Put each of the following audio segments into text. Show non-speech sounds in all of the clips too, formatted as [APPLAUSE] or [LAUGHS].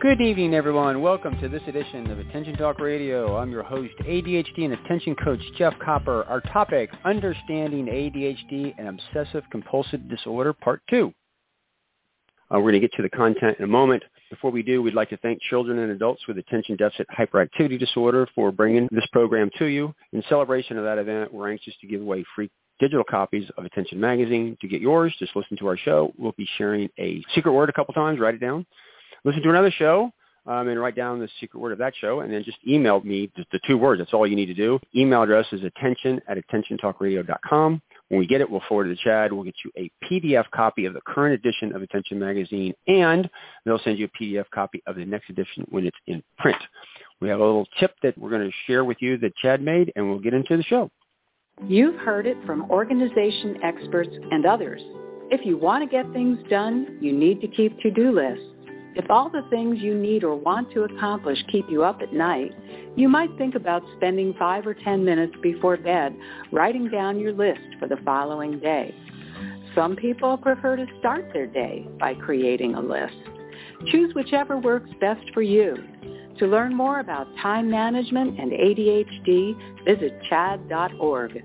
Good evening, everyone. Welcome to this edition of Attention Talk Radio. I'm your host, ADHD and Attention Coach Jeff Copper. Our topic, Understanding ADHD and Obsessive Compulsive Disorder, Part 2. Uh, we're going to get to the content in a moment. Before we do, we'd like to thank children and adults with attention deficit hyperactivity disorder for bringing this program to you. In celebration of that event, we're anxious to give away free digital copies of Attention Magazine. To get yours, just listen to our show. We'll be sharing a secret word a couple times. Write it down listen to another show um, and write down the secret word of that show, and then just email me the two words. That's all you need to do. Email address is attention at attentiontalkradio.com. When we get it, we'll forward it to Chad. We'll get you a PDF copy of the current edition of Attention Magazine, and they'll send you a PDF copy of the next edition when it's in print. We have a little tip that we're going to share with you that Chad made, and we'll get into the show. You've heard it from organization experts and others. If you want to get things done, you need to keep to-do lists. If all the things you need or want to accomplish keep you up at night, you might think about spending five or ten minutes before bed writing down your list for the following day. Some people prefer to start their day by creating a list. Choose whichever works best for you. To learn more about time management and ADHD, visit chadd.org.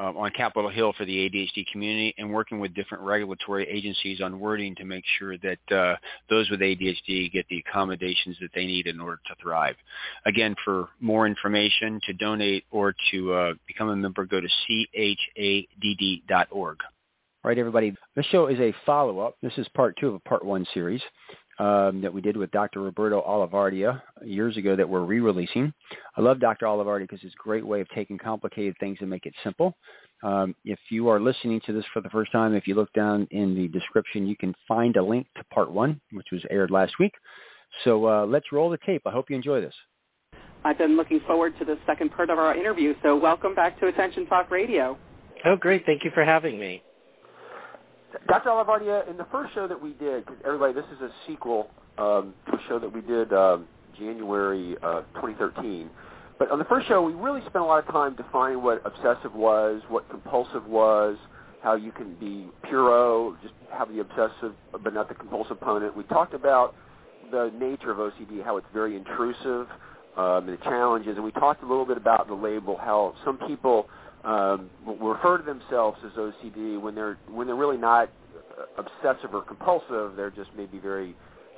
uh, on Capitol Hill for the ADHD community and working with different regulatory agencies on wording to make sure that uh, those with ADHD get the accommodations that they need in order to thrive. Again, for more information, to donate or to uh, become a member, go to chadd.org. All right, everybody. This show is a follow-up. This is part two of a part one series um, that we did with Dr. Roberto Olivardia years ago that we're re-releasing. I love Dr. Olivardia because it's a great way of taking complicated things and make it simple. Um, if you are listening to this for the first time, if you look down in the description, you can find a link to part one, which was aired last week. So uh, let's roll the tape. I hope you enjoy this. I've been looking forward to the second part of our interview. So welcome back to Attention Talk Radio. Oh, great. Thank you for having me. Dr. Olivardia, in the first show that we did, because everybody, this is a sequel um, to a show that we did um, January uh, 2013. But on the first show, we really spent a lot of time defining what obsessive was, what compulsive was, how you can be pure O, just have the obsessive but not the compulsive component. We talked about the nature of OCD, how it's very intrusive, um, the challenges, and we talked a little bit about the label, how some people um, refer to themselves as OCD when they're when they're really not obsessive or compulsive. They're just maybe very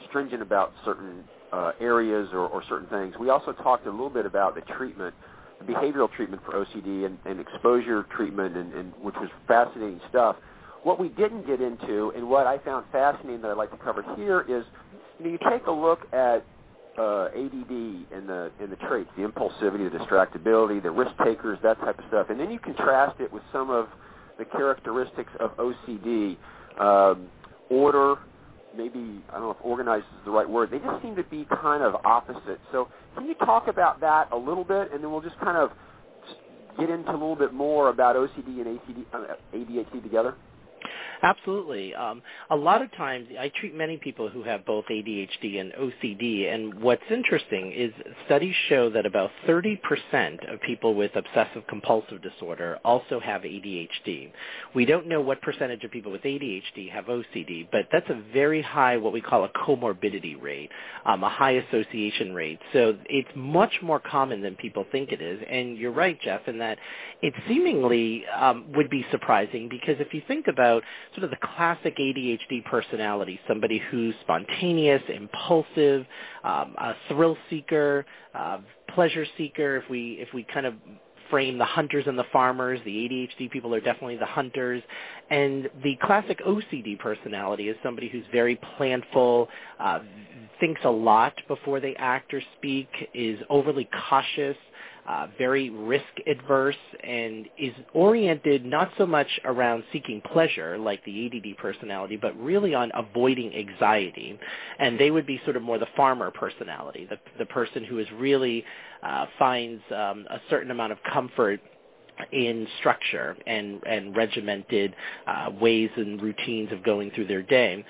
stringent about certain uh, areas or, or certain things. We also talked a little bit about the treatment, the behavioral treatment for OCD and, and exposure treatment, and, and which was fascinating stuff. What we didn't get into, and what I found fascinating that I'd like to cover here, is you, know, you take a look at uh, ADD and the in the traits, the impulsivity, the distractibility, the risk takers, that type of stuff, and then you contrast it with some of the characteristics of OCD, um, order, maybe I don't know if organized is the right word. They just seem to be kind of opposite. So can you talk about that a little bit, and then we'll just kind of get into a little bit more about OCD and ACD, uh, ADHD together? Absolutely. Um, a lot of times, I treat many people who have both ADHD and OCD, and what's interesting is studies show that about 30% of people with obsessive compulsive disorder also have ADHD. We don't know what percentage of people with ADHD have OCD, but that's a very high, what we call a comorbidity rate, um, a high association rate. So it's much more common than people think it is. And you're right, Jeff, in that it seemingly um, would be surprising because if you think about sort of the classic ADHD personality, somebody who's spontaneous, impulsive, um, a thrill seeker, uh, pleasure seeker. If we if we kind of frame the hunters and the farmers, the ADHD people are definitely the hunters, and the classic OCD personality is somebody who's very planful, uh, thinks a lot before they act or speak, is overly cautious, uh, very risk adverse and is oriented not so much around seeking pleasure like the ADD personality, but really on avoiding anxiety. And they would be sort of more the farmer personality, the, the person who is really uh, finds um, a certain amount of comfort in structure and, and regimented uh, ways and routines of going through their day.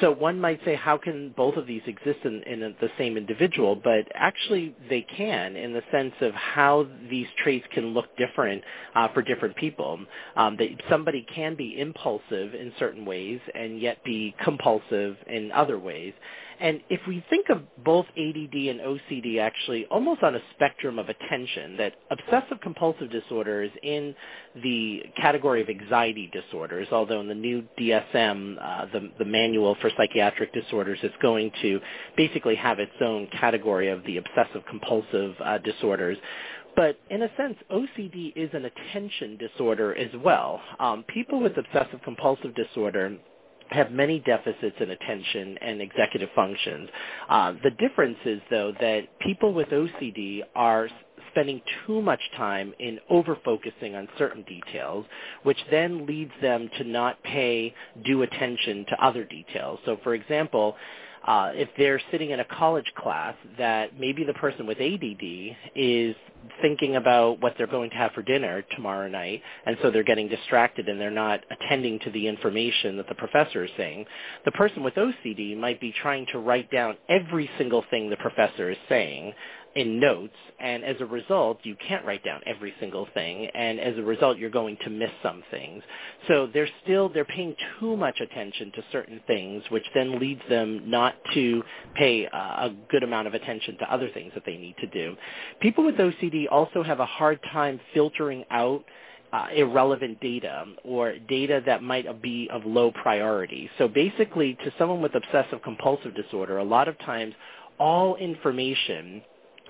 So one might say, how can both of these exist in, in the same individual? But actually, they can in the sense of how these traits can look different uh, for different people. Um, that somebody can be impulsive in certain ways and yet be compulsive in other ways. And if we think of both ADD and OCD actually almost on a spectrum of attention, that obsessive compulsive disorder is in the category of anxiety disorders, although in the new DSM, uh, the, the manual for psychiatric disorders, it's going to basically have its own category of the obsessive compulsive uh, disorders. But in a sense, OCD is an attention disorder as well. Um, people with obsessive compulsive disorder have many deficits in attention and executive functions. Uh, the difference is, though, that people with OCD are spending too much time in over-focusing on certain details, which then leads them to not pay due attention to other details. So, for example, uh, if they're sitting in a college class that maybe the person with ADD is thinking about what they're going to have for dinner tomorrow night, and so they're getting distracted and they're not attending to the information that the professor is saying. The person with OCD might be trying to write down every single thing the professor is saying in notes, and as a result, you can't write down every single thing, and as a result, you're going to miss some things. So they're still they're paying too much attention to certain things, which then leads them not to pay uh, a good amount of attention to other things that they need to do. People with OCD also have a hard time filtering out uh, irrelevant data or data that might be of low priority. So basically, to someone with obsessive compulsive disorder, a lot of times all information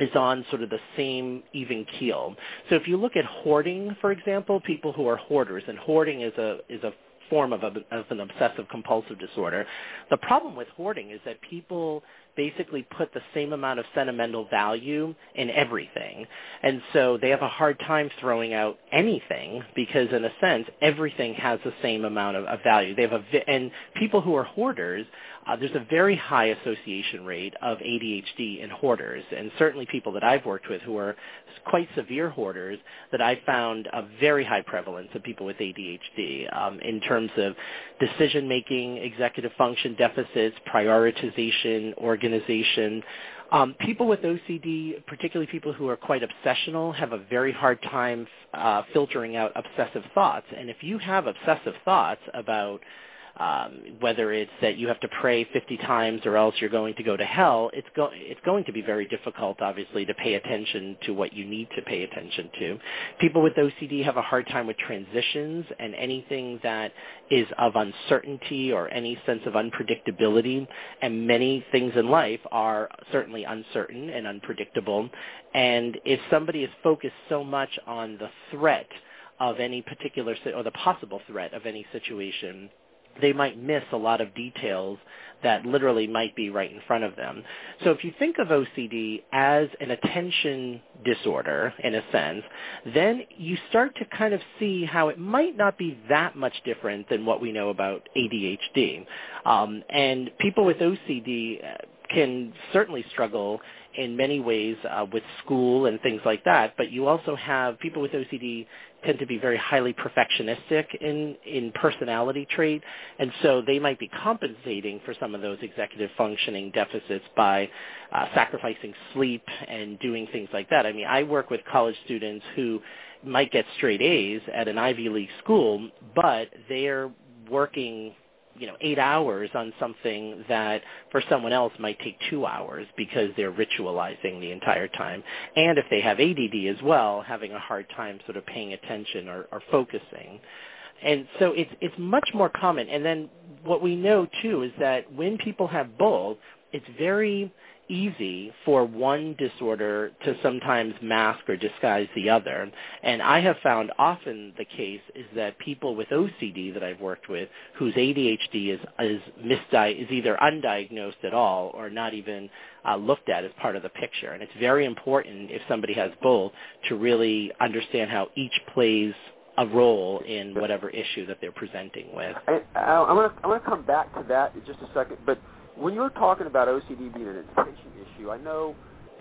is on sort of the same even keel. So if you look at hoarding, for example, people who are hoarders, and hoarding is a is a form of, a, of an obsessive compulsive disorder. The problem with hoarding is that people basically put the same amount of sentimental value in everything. And so they have a hard time throwing out anything because in a sense everything has the same amount of, of value. They have a and people who are hoarders uh, there's a very high association rate of ADHD in hoarders, and certainly people that I've worked with who are quite severe hoarders that I found a very high prevalence of people with ADHD um, in terms of decision making, executive function deficits, prioritization, organization. Um, people with OCD, particularly people who are quite obsessional, have a very hard time uh, filtering out obsessive thoughts. And if you have obsessive thoughts about um, whether it's that you have to pray 50 times or else you're going to go to hell, it's, go- it's going to be very difficult, obviously, to pay attention to what you need to pay attention to. People with OCD have a hard time with transitions and anything that is of uncertainty or any sense of unpredictability, and many things in life are certainly uncertain and unpredictable. And if somebody is focused so much on the threat of any particular or the possible threat of any situation they might miss a lot of details that literally might be right in front of them. So if you think of OCD as an attention disorder in a sense, then you start to kind of see how it might not be that much different than what we know about ADHD. Um, and people with OCD uh, can certainly struggle in many ways uh, with school and things like that, but you also have people with OCD tend to be very highly perfectionistic in, in personality trait, and so they might be compensating for some of those executive functioning deficits by uh, sacrificing sleep and doing things like that. I mean, I work with college students who might get straight A's at an Ivy League school, but they're working you know eight hours on something that for someone else might take two hours because they're ritualizing the entire time and if they have ADD as well having a hard time sort of paying attention or, or focusing And so it's it's much more common. And then what we know too is that when people have both, it's very easy for one disorder to sometimes mask or disguise the other. And I have found often the case is that people with OCD that I've worked with whose ADHD is is misdi- is either undiagnosed at all or not even uh, looked at as part of the picture. And it's very important if somebody has both to really understand how each plays a role in whatever issue that they're presenting with. I, I, I'm going to come back to that in just a second, but when you're talking about OCD being an attention issue, I know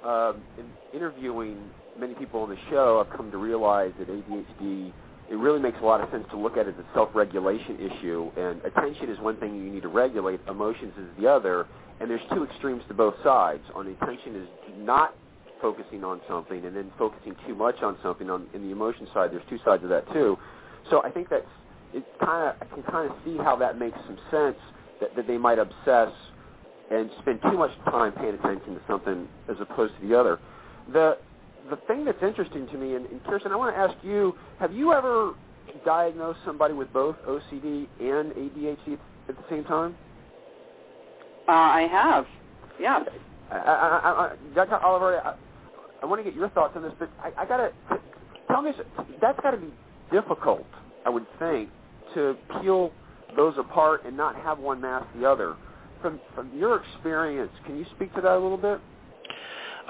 um, in interviewing many people on the show, I've come to realize that ADHD it really makes a lot of sense to look at it as a self-regulation issue. And attention is one thing you need to regulate, emotions is the other. And there's two extremes to both sides. On attention is not focusing on something, and then focusing too much on something. On in the emotion side, there's two sides of that too. So I think that's it. Kind of I can kind of see how that makes some sense that, that they might obsess and spend too much time paying attention to something as opposed to the other. The the thing that's interesting to me, and, and Kirsten, I want to ask you: Have you ever diagnosed somebody with both OCD and ADHD at the same time? Uh, I have. Yeah. I, I, I, Dr. Oliver, I, I want to get your thoughts on this, but I, I got to tell me that's got to be difficult. I would think to peel those apart and not have one mask the other from from your experience, can you speak to that a little bit?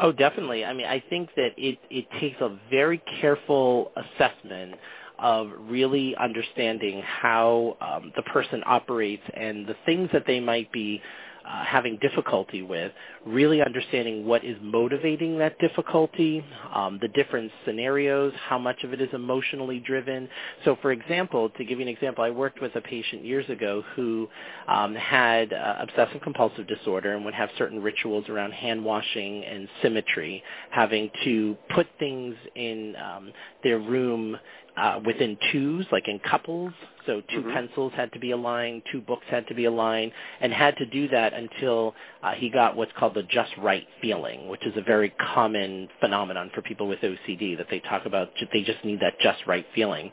Oh, definitely. I mean, I think that it it takes a very careful assessment of really understanding how um, the person operates and the things that they might be uh, having difficulty with, really understanding what is motivating that difficulty, um, the different scenarios, how much of it is emotionally driven. So, for example, to give you an example, I worked with a patient years ago who um, had uh, obsessive compulsive disorder and would have certain rituals around hand washing and symmetry, having to put things in um, their room uh, within twos, like in couples. So 2 mm-hmm. pencils had to be aligned, two books had to be aligned, and had to do that until uh, he got what's called the just right feeling, which is a very common phenomenon for people with OCD that they talk about. They just need that just right feeling.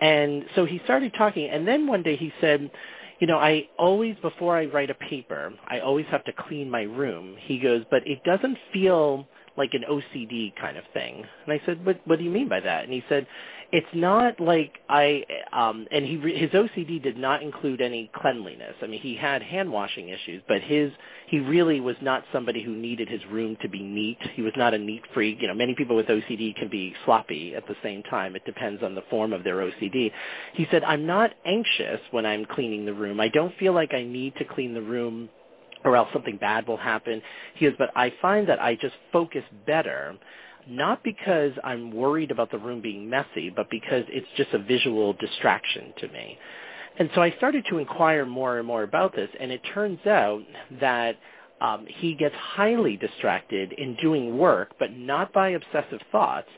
And so he started talking, and then one day he said, you know, I always, before I write a paper, I always have to clean my room. He goes, but it doesn't feel like an OCD kind of thing. And I said, what, what do you mean by that? And he said, it's not like I um and he his OCD did not include any cleanliness. I mean, he had hand washing issues, but his he really was not somebody who needed his room to be neat. He was not a neat freak. You know, many people with OCD can be sloppy at the same time. It depends on the form of their OCD. He said, "I'm not anxious when I'm cleaning the room. I don't feel like I need to clean the room or else something bad will happen." He goes, "But I find that I just focus better." Not because I'm worried about the room being messy, but because it's just a visual distraction to me. And so I started to inquire more and more about this, and it turns out that um, he gets highly distracted in doing work, but not by obsessive thoughts,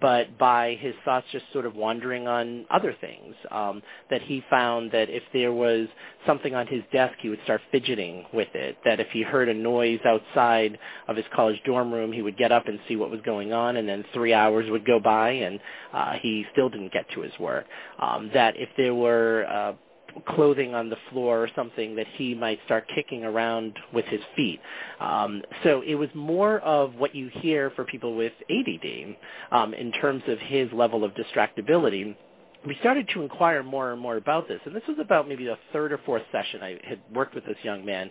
but by his thoughts just sort of wandering on other things. Um, that he found that if there was something on his desk, he would start fidgeting with it. That if he heard a noise outside of his college dorm room, he would get up and see what was going on, and then three hours would go by, and uh, he still didn't get to his work. Um, that if there were uh, clothing on the floor or something that he might start kicking around with his feet. Um, so it was more of what you hear for people with ADD um, in terms of his level of distractibility we started to inquire more and more about this. And this was about maybe the third or fourth session I had worked with this young man.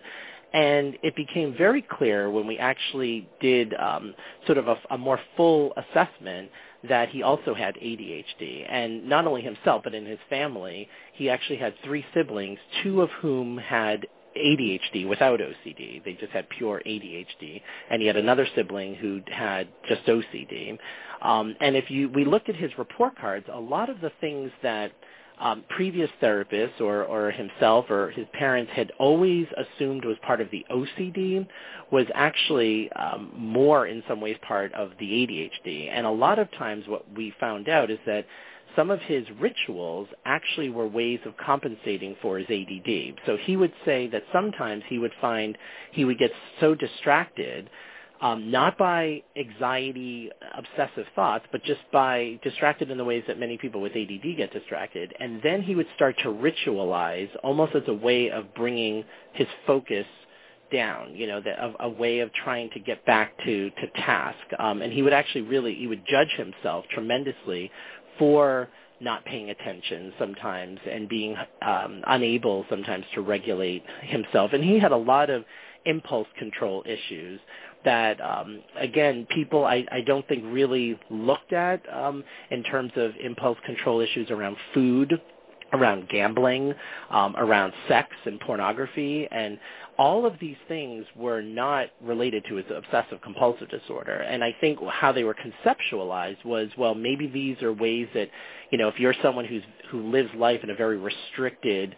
And it became very clear when we actually did um, sort of a, a more full assessment that he also had ADHD. And not only himself, but in his family, he actually had three siblings, two of whom had ADHD without OCD. They just had pure ADHD. And he had another sibling who had just OCD. Um, and if you we looked at his report cards, a lot of the things that um, previous therapists or, or himself or his parents had always assumed was part of the OCD was actually um, more in some ways part of the ADHD. And a lot of times what we found out is that some of his rituals actually were ways of compensating for his ADD. So he would say that sometimes he would find he would get so distracted um, not by anxiety, obsessive thoughts, but just by distracted in the ways that many people with ADD get distracted. And then he would start to ritualize almost as a way of bringing his focus down, you know, the, a, a way of trying to get back to, to task. Um, and he would actually really, he would judge himself tremendously for not paying attention sometimes and being um, unable sometimes to regulate himself. And he had a lot of impulse control issues that um, again people I, I don't think really looked at um, in terms of impulse control issues around food around gambling, um, around sex and pornography, and all of these things were not related to his obsessive compulsive disorder. And I think how they were conceptualized was, well, maybe these are ways that, you know, if you're someone who's who lives life in a very restricted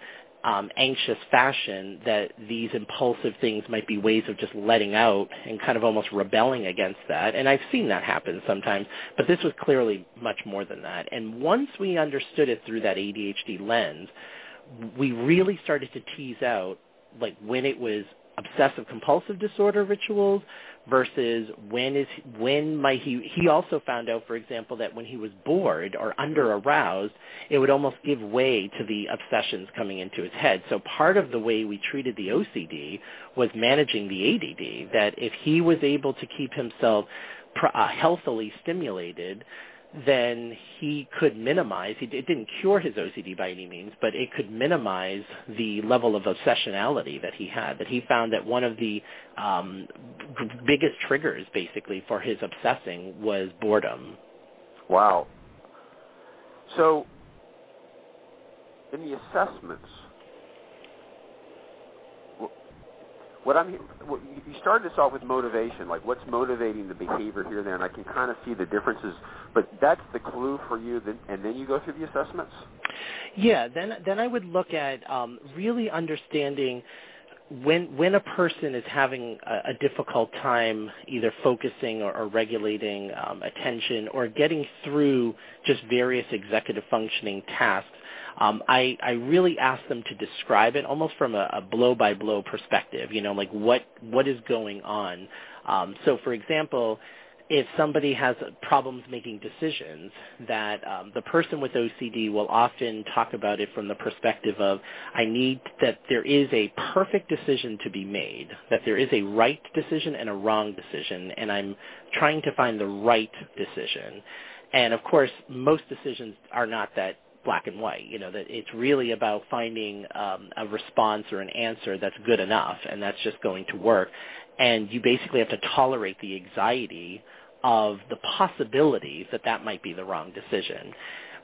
um, anxious fashion that these impulsive things might be ways of just letting out and kind of almost rebelling against that. And I've seen that happen sometimes, but this was clearly much more than that. And once we understood it through that ADHD lens, we really started to tease out like when it was obsessive compulsive disorder rituals versus when is when might he he also found out for example that when he was bored or under aroused it would almost give way to the obsessions coming into his head. So part of the way we treated the OCD was managing the ADD that if he was able to keep himself uh, healthily stimulated then he could minimize, it didn't cure his OCD by any means, but it could minimize the level of obsessionality that he had, that he found that one of the um, biggest triggers basically for his obsessing was boredom. Wow. So in the assessments, what I'm what you started this off with motivation, like what's motivating the behavior here and there, and I can kind of see the differences. But that's the clue for you, then, and then you go through the assessments. Yeah, then then I would look at um, really understanding when when a person is having a, a difficult time either focusing or, or regulating um, attention or getting through just various executive functioning tasks um, I, I really ask them to describe it almost from a, a blow-by-blow perspective, you know, like what, what is going on. Um, so, for example, if somebody has problems making decisions, that um, the person with OCD will often talk about it from the perspective of, I need that there is a perfect decision to be made, that there is a right decision and a wrong decision, and I'm trying to find the right decision. And of course, most decisions are not that black and white. You know that it's really about finding um, a response or an answer that's good enough, and that's just going to work. And you basically have to tolerate the anxiety of the possibilities that that might be the wrong decision.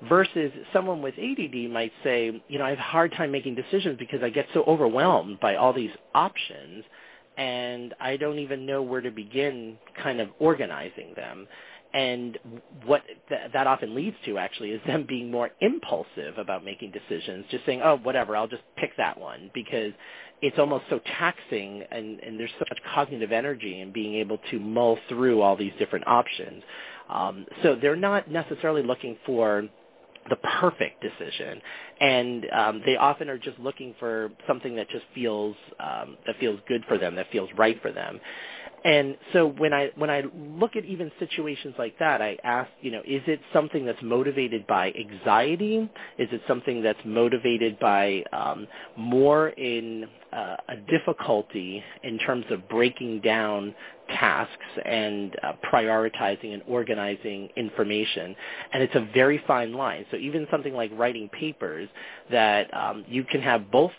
Versus someone with ADD might say, you know, I have a hard time making decisions because I get so overwhelmed by all these options and I don't even know where to begin kind of organizing them and what th- that often leads to actually is them being more impulsive about making decisions, just saying, oh, whatever, I'll just pick that one because it's almost so taxing and, and there's so much cognitive energy in being able to mull through all these different options. Um, so they're not necessarily looking for the perfect decision, and um, they often are just looking for something that just feels um, that feels good for them, that feels right for them. And so when I when I look at even situations like that, I ask, you know, is it something that's motivated by anxiety? Is it something that's motivated by um, more in uh, a difficulty in terms of breaking down tasks and uh, prioritizing and organizing information? And it's a very fine line. So even something like writing papers, that um, you can have both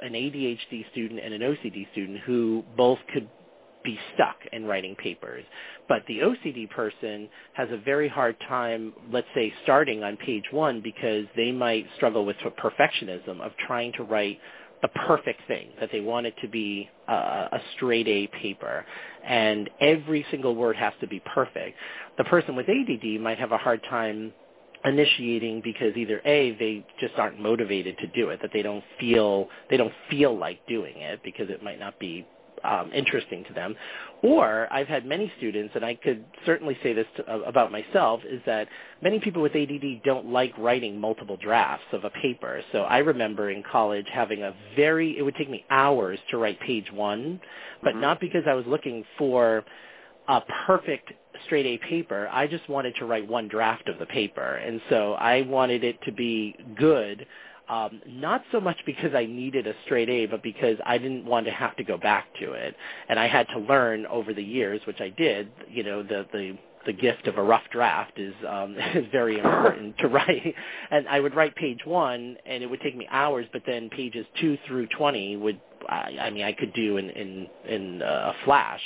an ADHD student and an OCD student who both could be stuck in writing papers. But the OCD person has a very hard time, let's say, starting on page one because they might struggle with perfectionism of trying to write the perfect thing, that they want it to be a, a straight A paper. And every single word has to be perfect. The person with ADD might have a hard time initiating because either a they just aren't motivated to do it that they don't feel they don't feel like doing it because it might not be um, interesting to them. Or I've had many students, and I could certainly say this to, uh, about myself, is that many people with ADD don't like writing multiple drafts of a paper. So I remember in college having a very, it would take me hours to write page one, but mm-hmm. not because I was looking for a perfect straight A paper. I just wanted to write one draft of the paper, and so I wanted it to be good. Um, not so much because I needed a straight A, but because I didn't want to have to go back to it, and I had to learn over the years, which I did. You know, the the the gift of a rough draft is um, [LAUGHS] is very important to write. [LAUGHS] And I would write page one, and it would take me hours. But then pages two through twenty would, I, I mean, I could do in in in a flash.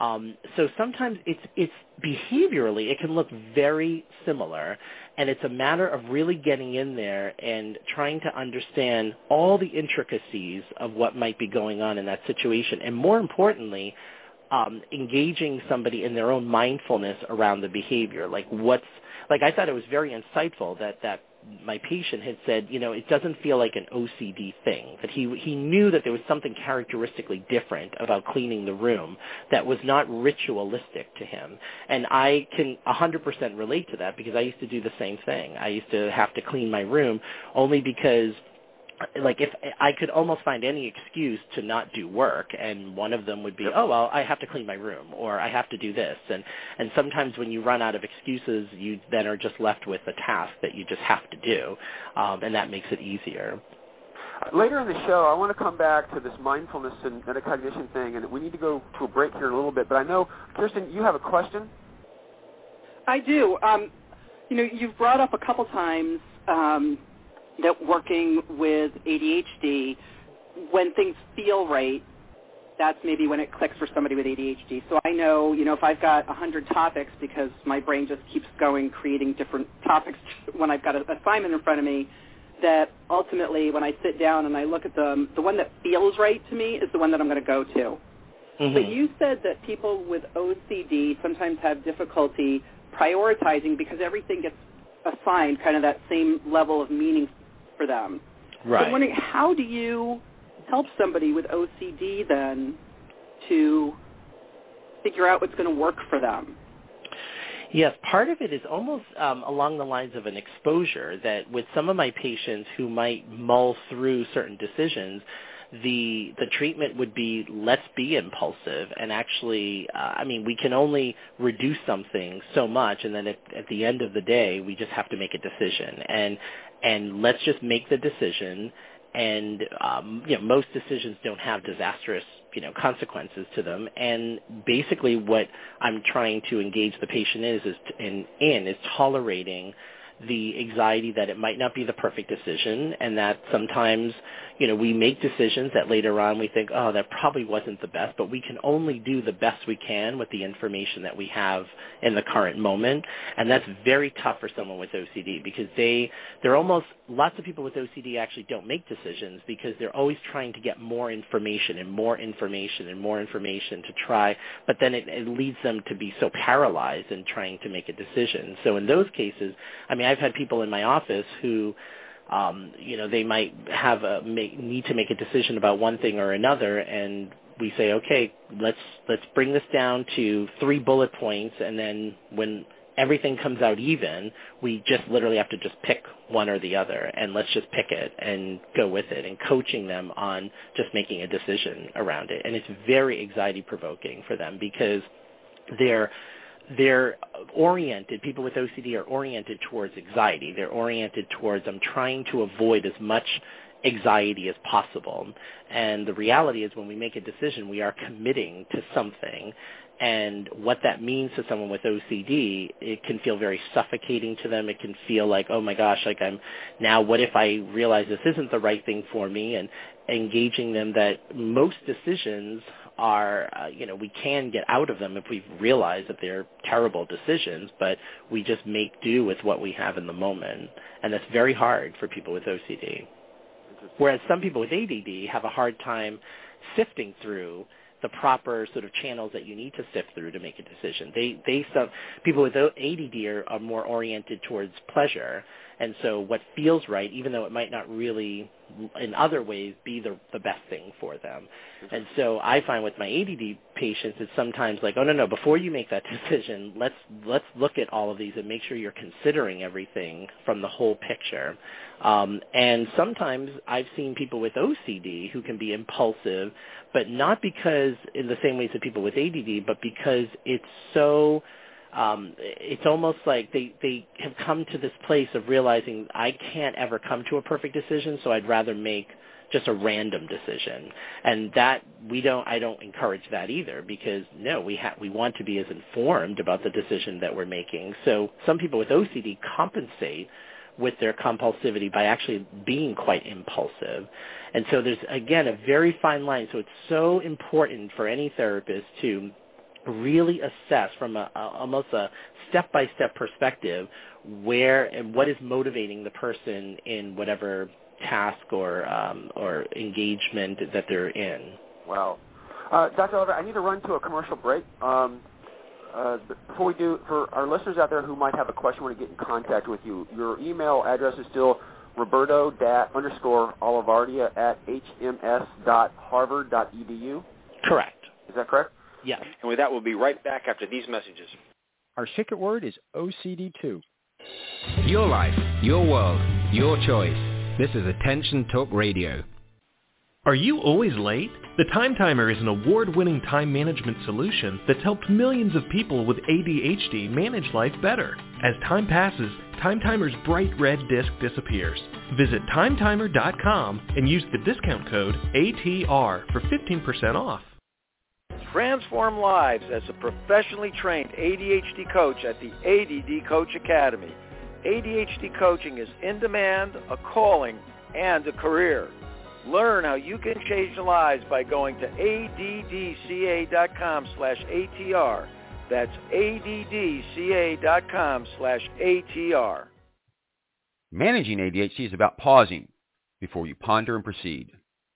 Um, so sometimes it's it's behaviorally it can look very similar, and it's a matter of really getting in there and trying to understand all the intricacies of what might be going on in that situation, and more importantly, um, engaging somebody in their own mindfulness around the behavior. Like what's like I thought it was very insightful that that my patient had said, you know, it doesn't feel like an OCD thing. That he he knew that there was something characteristically different about cleaning the room that was not ritualistic to him. And I can 100% relate to that because I used to do the same thing. I used to have to clean my room only because like if I could almost find any excuse to not do work, and one of them would be, oh well, I have to clean my room, or I have to do this, and and sometimes when you run out of excuses, you then are just left with a task that you just have to do, um, and that makes it easier. Later in the show, I want to come back to this mindfulness and metacognition thing, and we need to go to a break here in a little bit. But I know, Kirsten, you have a question. I do. Um, you know, you've brought up a couple times. Um, that working with ADHD, when things feel right, that's maybe when it clicks for somebody with ADHD. So I know, you know, if I've got a 100 topics because my brain just keeps going creating different topics [LAUGHS] when I've got an assignment in front of me, that ultimately when I sit down and I look at them, the one that feels right to me is the one that I'm going to go to. Mm-hmm. But you said that people with OCD sometimes have difficulty prioritizing because everything gets assigned kind of that same level of meaning for them. Right. So I'm wondering, how do you help somebody with OCD then to figure out what's going to work for them? Yes, part of it is almost um, along the lines of an exposure that with some of my patients who might mull through certain decisions, the the treatment would be let's be impulsive and actually uh, I mean we can only reduce something so much and then at, at the end of the day we just have to make a decision and and let's just make the decision. And um, you know most decisions don't have disastrous you know consequences to them. And basically what I'm trying to engage the patient is is in in is tolerating the anxiety that it might not be the perfect decision and that sometimes you know, we make decisions that later on we think, oh, that probably wasn't the best, but we can only do the best we can with the information that we have in the current moment. And that's very tough for someone with OCD because they, they're almost, lots of people with OCD actually don't make decisions because they're always trying to get more information and more information and more information to try, but then it, it leads them to be so paralyzed in trying to make a decision. So in those cases, I mean, I've had people in my office who, um, you know, they might have a make, need to make a decision about one thing or another, and we say, okay, let's let's bring this down to three bullet points, and then when everything comes out even, we just literally have to just pick one or the other, and let's just pick it and go with it, and coaching them on just making a decision around it, and it's very anxiety provoking for them because they're they're oriented, people with OCD are oriented towards anxiety. They're oriented towards I'm trying to avoid as much anxiety as possible. And the reality is when we make a decision, we are committing to something. And what that means to someone with OCD, it can feel very suffocating to them. It can feel like, oh my gosh, like I'm now, what if I realize this isn't the right thing for me? And engaging them that most decisions are, uh, you know, we can get out of them if we realize that they're terrible decisions, but we just make do with what we have in the moment. And that's very hard for people with OCD. Whereas some people with ADD have a hard time sifting through the proper sort of channels that you need to sift through to make a decision. They they some people with ADD are, are more oriented towards pleasure, and so what feels right, even though it might not really in other ways be the the best thing for them. And so I find with my ADD patients, it's sometimes like, oh no no, before you make that [LAUGHS] decision, let's let's look at all of these and make sure you're considering everything from the whole picture. Um, and sometimes I've seen people with OCD who can be impulsive, but not because in the same ways that people with ADD, but because it's so um, it's almost like they they have come to this place of realizing I can't ever come to a perfect decision, so I'd rather make just a random decision. And that we don't I don't encourage that either because no, we have we want to be as informed about the decision that we're making. So some people with OCD compensate with their compulsivity by actually being quite impulsive. And so there's again a very fine line. So it's so important for any therapist to really assess from a, a, almost a step-by-step perspective where and what is motivating the person in whatever task or um, or engagement that they're in. Wow. Uh, Dr. Oliver, I need to run to a commercial break. Um, uh, before we do, for our listeners out there who might have a question, want to get in contact with you, your email address is still roberto underscore olivardia at hms dot harvard dot edu. Correct. Is that correct? Yes. And with that, we'll be right back after these messages. Our secret word is OCD2. Your life, your world, your choice. This is Attention Talk Radio. Are you always late? The Time Timer is an award-winning time management solution that's helped millions of people with ADHD manage life better. As time passes, Time Timer's bright red disc disappears. Visit timetimer.com and use the discount code ATR for 15% off. Transform lives as a professionally trained ADHD coach at the ADD Coach Academy. ADHD coaching is in demand, a calling, and a career. Learn how you can change lives by going to addca.com slash ATR. That's addca.com slash ATR. Managing ADHD is about pausing before you ponder and proceed.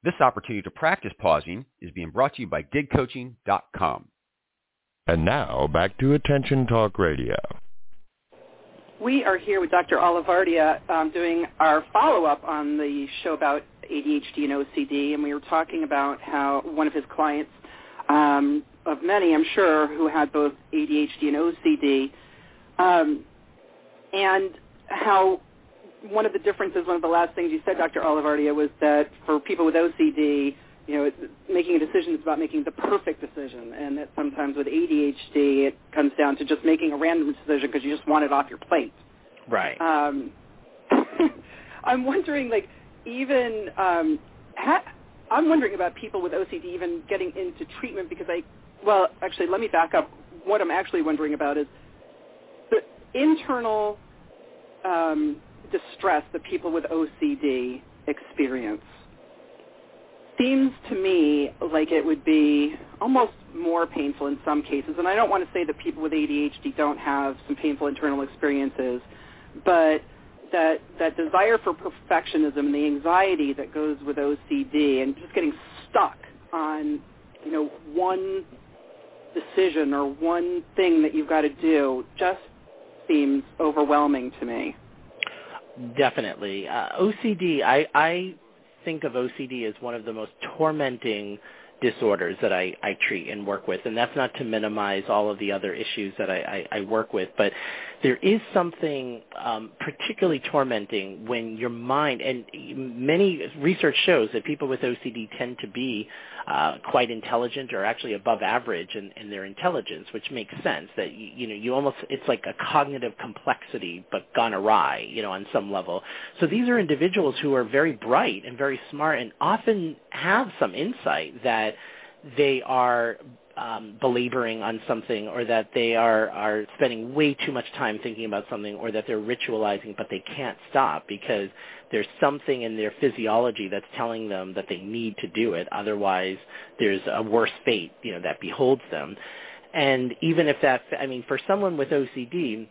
This opportunity to practice pausing is being brought to you by digcoaching.com. And now back to Attention Talk Radio. We are here with Dr. Olivardia um, doing our follow-up on the show about ADHD and OCD, and we were talking about how one of his clients, um, of many I'm sure, who had both ADHD and OCD, um, and how one of the differences, one of the last things you said, Dr. Olivardia, was that for people with OCD, you know, making a decision is about making the perfect decision, and that sometimes with ADHD it comes down to just making a random decision because you just want it off your plate. Right. Um, [LAUGHS] I'm wondering, like, even um, ha- I'm wondering about people with OCD even getting into treatment because I, well, actually, let me back up. What I'm actually wondering about is the internal um, distress that people with OCD experience seems to me like it would be almost more painful in some cases. And I don't want to say that people with ADHD don't have some painful internal experiences, but that that desire for perfectionism and the anxiety that goes with OCD and just getting stuck on, you know, one decision or one thing that you've got to do just seems overwhelming to me. Definitely. Uh, OCD, I, I think of OCD as one of the most tormenting disorders that I, I treat and work with. And that's not to minimize all of the other issues that I, I, I work with, but there is something um, particularly tormenting when your mind, and many research shows that people with OCD tend to be uh, quite intelligent or actually above average in, in their intelligence, which makes sense that, you, you know, you almost, it's like a cognitive complexity but gone awry, you know, on some level. So these are individuals who are very bright and very smart and often have some insight that they are um, belaboring on something or that they are, are spending way too much time thinking about something or that they're ritualizing but they can't stop because there's something in their physiology that's telling them that they need to do it. Otherwise, there's a worse fate, you know, that beholds them. And even if that, I mean, for someone with OCD,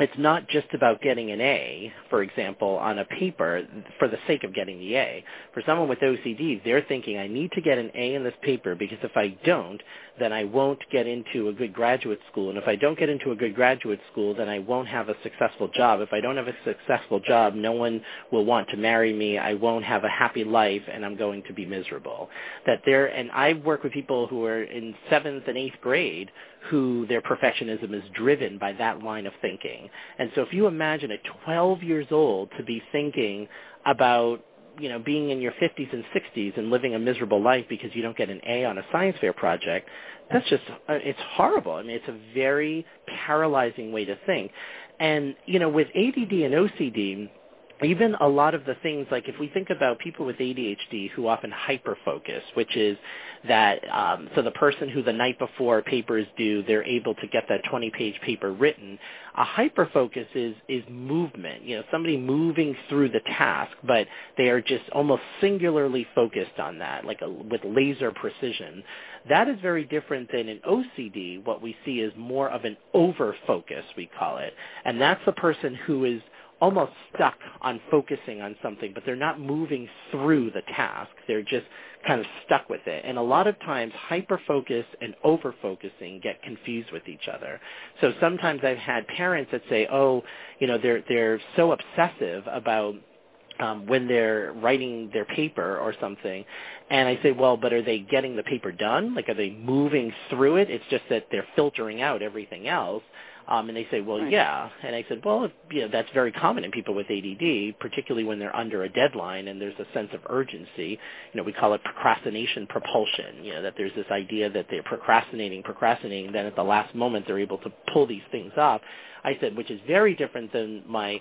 it's not just about getting an A, for example, on a paper for the sake of getting the A. For someone with OCD, they're thinking, I need to get an A in this paper because if I don't, then I won't get into a good graduate school. And if I don't get into a good graduate school, then I won't have a successful job. If I don't have a successful job, no one will want to marry me. I won't have a happy life, and I'm going to be miserable. That there, and I work with people who are in seventh and eighth grade who their perfectionism is driven by that line of thinking. And so if you imagine at 12 years old to be thinking about you know being in your 50s and 60s and living a miserable life because you don't get an A on a science fair project that's just uh, it's horrible. I mean it's a very paralyzing way to think. And you know with ADD and OCD even a lot of the things like if we think about people with ADHD who often hyperfocus, which is that um, so the person who the night before papers due, they're able to get that 20-page paper written. A hyperfocus is is movement. You know, somebody moving through the task, but they are just almost singularly focused on that, like a, with laser precision. That is very different than in OCD. What we see is more of an over focus, we call it, and that's the person who is almost stuck on focusing on something, but they're not moving through the task. They're just kind of stuck with it. And a lot of times hyper-focus and over-focusing get confused with each other. So sometimes I've had parents that say, oh, you know, they're, they're so obsessive about um, when they're writing their paper or something. And I say, well, but are they getting the paper done? Like, are they moving through it? It's just that they're filtering out everything else. Um, and they say, well, right. yeah. And I said, well, if, you know, that's very common in people with ADD, particularly when they're under a deadline and there's a sense of urgency. You know, we call it procrastination propulsion. You know, that there's this idea that they're procrastinating, procrastinating, then at the last moment they're able to pull these things off. I said, which is very different than my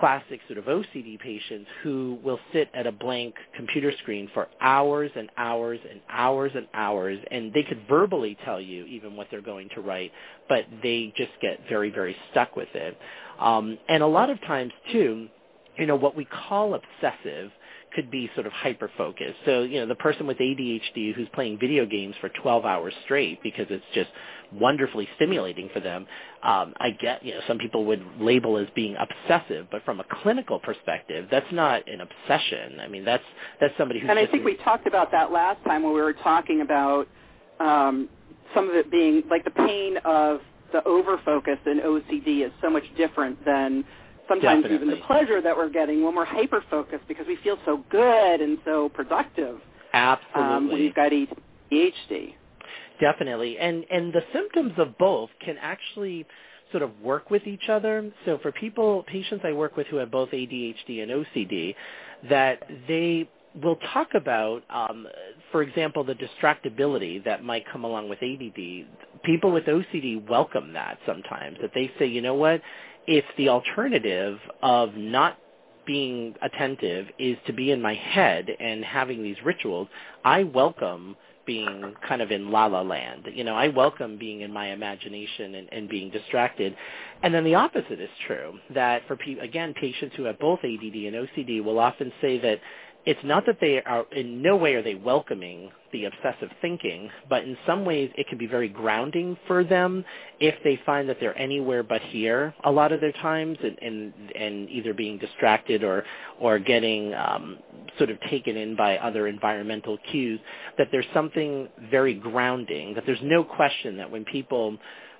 classic sort of OCD patients who will sit at a blank computer screen for hours and hours and hours and hours, and they could verbally tell you even what they're going to write, but they just get very, very stuck with it. Um, and a lot of times, too, you know, what we call obsessive – could be sort of hyper focused. So, you know, the person with ADHD who's playing video games for 12 hours straight because it's just wonderfully stimulating for them. Um, I get, you know, some people would label as being obsessive, but from a clinical perspective, that's not an obsession. I mean, that's that's somebody who's. And I think we talked about that last time when we were talking about um, some of it being like the pain of the overfocus in OCD is so much different than sometimes Definitely. even the pleasure that we're getting when we're hyper focused because we feel so good and so productive. Absolutely. Um, when you've got ADHD. Definitely, and and the symptoms of both can actually sort of work with each other. So for people, patients I work with who have both ADHD and OCD, that they will talk about, um, for example, the distractibility that might come along with ADD. People with OCD welcome that sometimes, that they say, you know what, if the alternative of not being attentive is to be in my head and having these rituals, I welcome being kind of in la la land. You know, I welcome being in my imagination and, and being distracted. And then the opposite is true, that for, pe- again, patients who have both ADD and OCD will often say that it's not that they are in no way are they welcoming the obsessive thinking, but in some ways it can be very grounding for them if they find that they're anywhere but here a lot of their times and and, and either being distracted or or getting um, sort of taken in by other environmental cues that there's something very grounding that there's no question that when people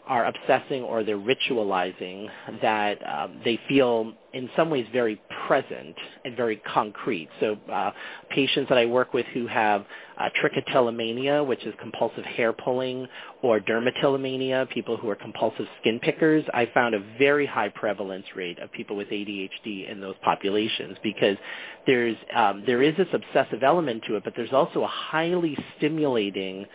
are obsessing or they're ritualizing that um, they feel in some ways very present and very concrete. So uh, patients that I work with who have uh, trichotillomania, which is compulsive hair pulling, or dermatillomania, people who are compulsive skin pickers, I found a very high prevalence rate of people with ADHD in those populations because there's um, there is this obsessive element to it, but there's also a highly stimulating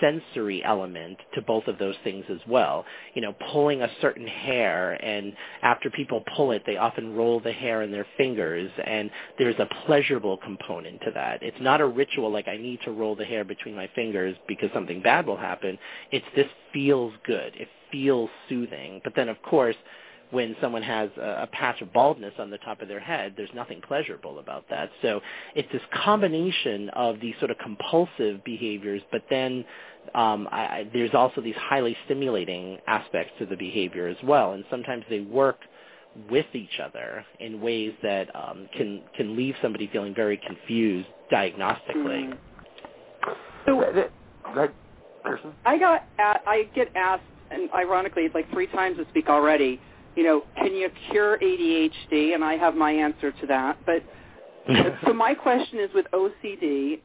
sensory element to both of those things as well. You know, pulling a certain hair, and after people pull it, they often roll the hair in their fingers, and there's a pleasurable component to that. It's not a ritual like I need to roll the hair between my fingers because something bad will happen. It's this feels good. It feels soothing. But then, of course, when someone has a, a patch of baldness on the top of their head, there's nothing pleasurable about that. So it's this combination of these sort of compulsive behaviors, but then um, I, there's also these highly stimulating aspects to the behavior as well, and sometimes they work with each other in ways that um, can can leave somebody feeling very confused diagnostically. Mm-hmm. So, that, I got I get asked, and ironically, like three times this week already. You know, can you cure ADHD? And I have my answer to that. But [LAUGHS] so my question is with OCD.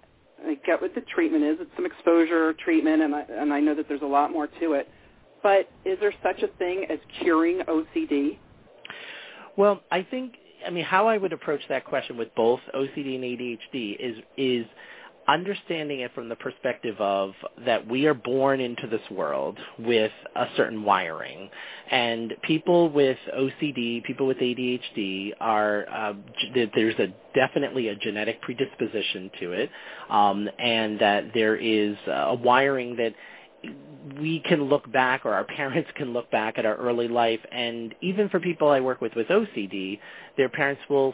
I get what the treatment is. It's some exposure treatment, and I, and I know that there's a lot more to it. But is there such a thing as curing OCD? Well, I think I mean how I would approach that question with both OCD and ADHD is is understanding it from the perspective of that we are born into this world with a certain wiring. And people with OCD, people with ADHD are uh, there's a definitely a genetic predisposition to it um, and that there is a wiring that we can look back or our parents can look back at our early life. And even for people I work with with OCD, their parents will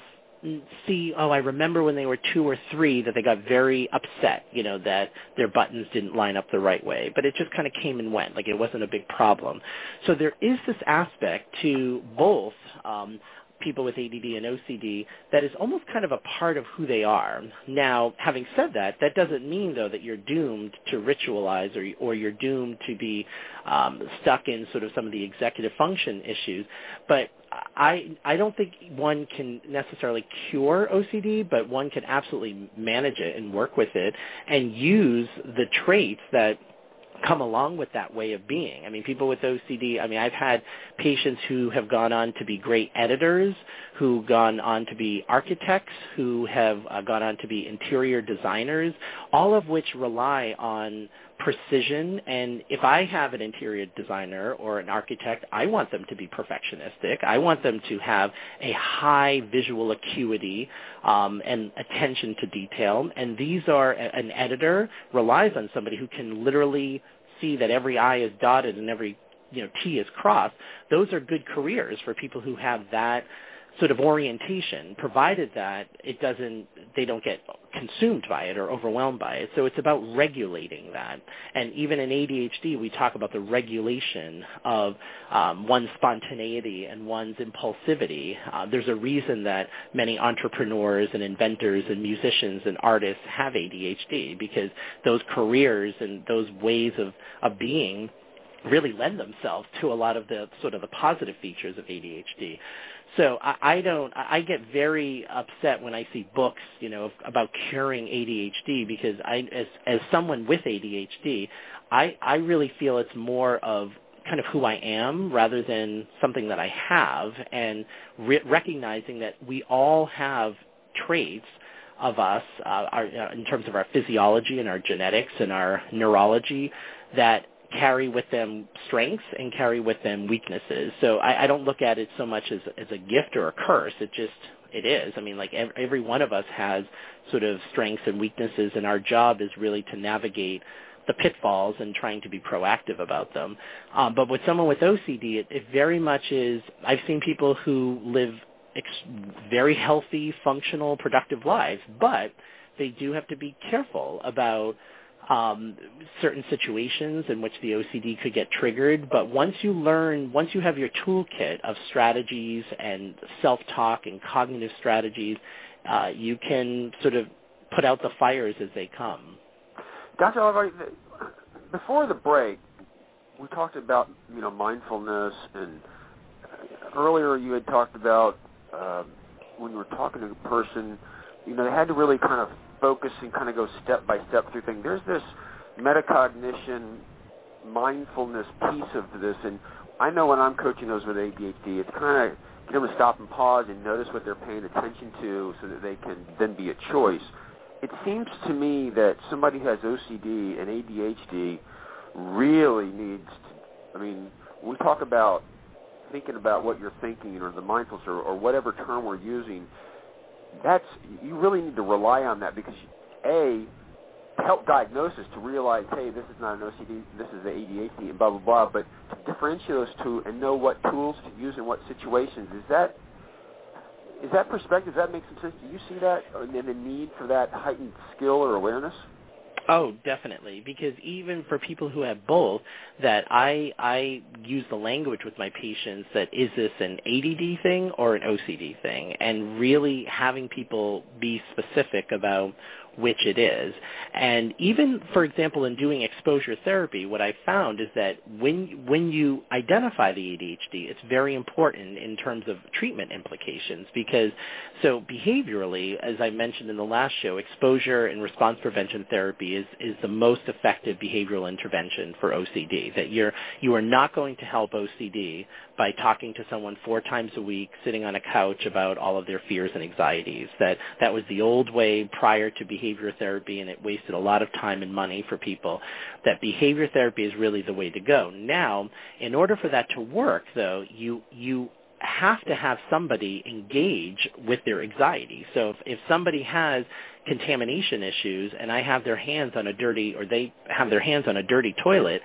see, oh, I remember when they were two or three that they got very upset, you know, that their buttons didn't line up the right way. But it just kind of came and went, like it wasn't a big problem. So there is this aspect to both um, people with ADD and OCD that is almost kind of a part of who they are. Now, having said that, that doesn't mean though that you're doomed to ritualize or or you're doomed to be um, stuck in sort of some of the executive function issues. But I I don't think one can necessarily cure OCD, but one can absolutely manage it and work with it and use the traits that come along with that way of being. I mean, people with OCD, I mean, I've had patients who have gone on to be great editors, who gone on to be architects, who have uh, gone on to be interior designers, all of which rely on precision and if I have an interior designer or an architect, I want them to be perfectionistic. I want them to have a high visual acuity um, and attention to detail. And these are an editor relies on somebody who can literally see that every I is dotted and every you know T is crossed. Those are good careers for people who have that sort of orientation, provided that it doesn't, they don't get consumed by it or overwhelmed by it. So it's about regulating that. And even in ADHD, we talk about the regulation of um, one's spontaneity and one's impulsivity. Uh, there's a reason that many entrepreneurs and inventors and musicians and artists have ADHD because those careers and those ways of, of being really lend themselves to a lot of the sort of the positive features of ADHD. So I, I don't. I get very upset when I see books, you know, about curing ADHD because I, as as someone with ADHD, I I really feel it's more of kind of who I am rather than something that I have, and re- recognizing that we all have traits of us uh, our, uh, in terms of our physiology and our genetics and our neurology that carry with them strengths and carry with them weaknesses. So I, I don't look at it so much as as a gift or a curse. It just it is. I mean, like every, every one of us has sort of strengths and weaknesses, and our job is really to navigate the pitfalls and trying to be proactive about them. Um, but with someone with OCD, it, it very much is. I've seen people who live ex- very healthy, functional, productive lives, but they do have to be careful about um, certain situations in which the OCD could get triggered. But once you learn, once you have your toolkit of strategies and self-talk and cognitive strategies, uh, you can sort of put out the fires as they come. Dr. Oliver, before the break, we talked about you know mindfulness, and earlier you had talked about uh, when you were talking to a person, you know they had to really kind of focus and kind of go step by step through things. There's this metacognition, mindfulness piece of this, and I know when I'm coaching those with ADHD, it's kind of get them to stop and pause and notice what they're paying attention to, so that they can then be a choice. It seems to me that somebody who has OCD and ADHD really needs. To, I mean, we talk about thinking about what you're thinking or the mindfulness or, or whatever term we're using that's you really need to rely on that because a help diagnosis to realize hey this is not an OCD this is the ADHD and blah blah blah. But to differentiate those two and know what tools to use in what situations is that is that perspective does that make some sense? Do you see that and the need for that heightened skill or awareness Oh, definitely. Because even for people who have both, that I I use the language with my patients that is this an ADD thing or an OCD thing, and really having people be specific about which it is. And even, for example, in doing exposure therapy, what I found is that when when you identify the ADHD, it's very important in terms of treatment implications because so behaviorally, as I mentioned in the last show, exposure and response prevention therapy is is the most effective behavioral intervention for OCD. That you're you are not going to help OCD by talking to someone four times a week, sitting on a couch about all of their fears and anxieties. That that was the old way prior to behavior behavior therapy and it wasted a lot of time and money for people, that behavior therapy is really the way to go. Now, in order for that to work, though, you you have to have somebody engage with their anxiety. So if, if somebody has contamination issues and I have their hands on a dirty or they have their hands on a dirty toilet,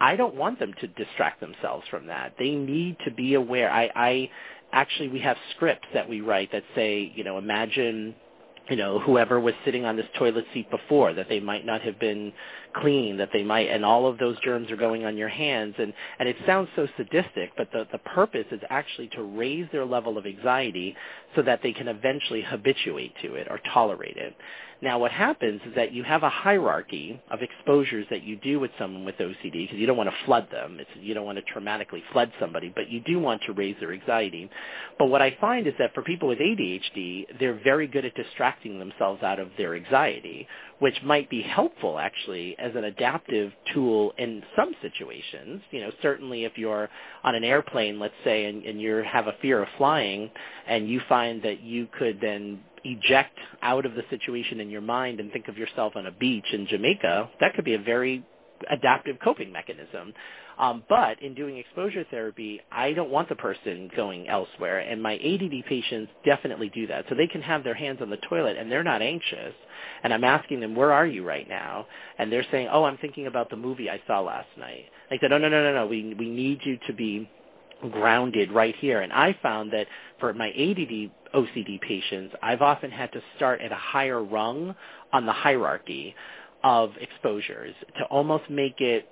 I don't want them to distract themselves from that. They need to be aware. I, I actually we have scripts that we write that say, you know, imagine you know, whoever was sitting on this toilet seat before, that they might not have been clean, that they might, and all of those germs are going on your hands. And, and it sounds so sadistic, but the, the purpose is actually to raise their level of anxiety so that they can eventually habituate to it or tolerate it. Now, what happens is that you have a hierarchy of exposures that you do with someone with OCD because you don't want to flood them. It's, you don't want to traumatically flood somebody, but you do want to raise their anxiety. But what I find is that for people with ADHD, they're very good at distracting themselves out of their anxiety, which might be helpful actually as an adaptive tool in some situations. You know, certainly if you're on an airplane, let's say, and, and you have a fear of flying, and you find that you could then eject out of the situation in your mind and think of yourself on a beach in Jamaica, that could be a very adaptive coping mechanism. Um, but in doing exposure therapy, I don't want the person going elsewhere, and my ADD patients definitely do that. So they can have their hands on the toilet and they're not anxious, and I'm asking them, "Where are you right now?" And they're saying, "Oh, I'm thinking about the movie I saw last night." I said, "Oh, no, no, no, no. We we need you to be grounded right here." And I found that for my ADD OCD patients, I've often had to start at a higher rung on the hierarchy of exposures to almost make it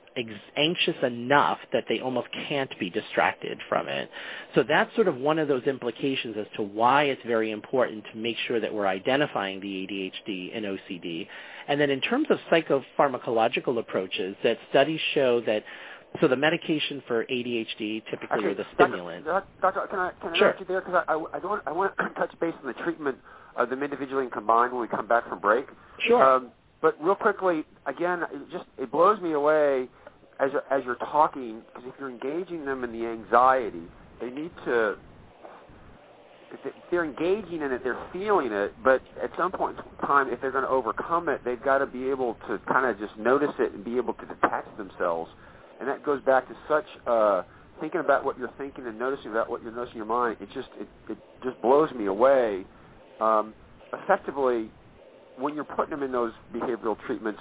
anxious enough that they almost can't be distracted from it. So that's sort of one of those implications as to why it's very important to make sure that we're identifying the ADHD and OCD. And then in terms of psychopharmacological approaches, that studies show that so the medication for ADHD typically Actually, are the stimulant. Doctor, doctor, can I can I sure. you there because I, I, I don't I want to touch base on the treatment of them individually and combined when we come back from break. Sure. Um, but real quickly, again, it just it blows me away as you're, as you're talking because if you're engaging them in the anxiety, they need to. If they're engaging in it, they're feeling it, but at some point in time, if they're going to overcome it, they've got to be able to kind of just notice it and be able to detach themselves and that goes back to such uh, thinking about what you're thinking and noticing about what you're noticing in your mind. It just it, it just blows me away. Um, effectively, when you're putting them in those behavioral treatments,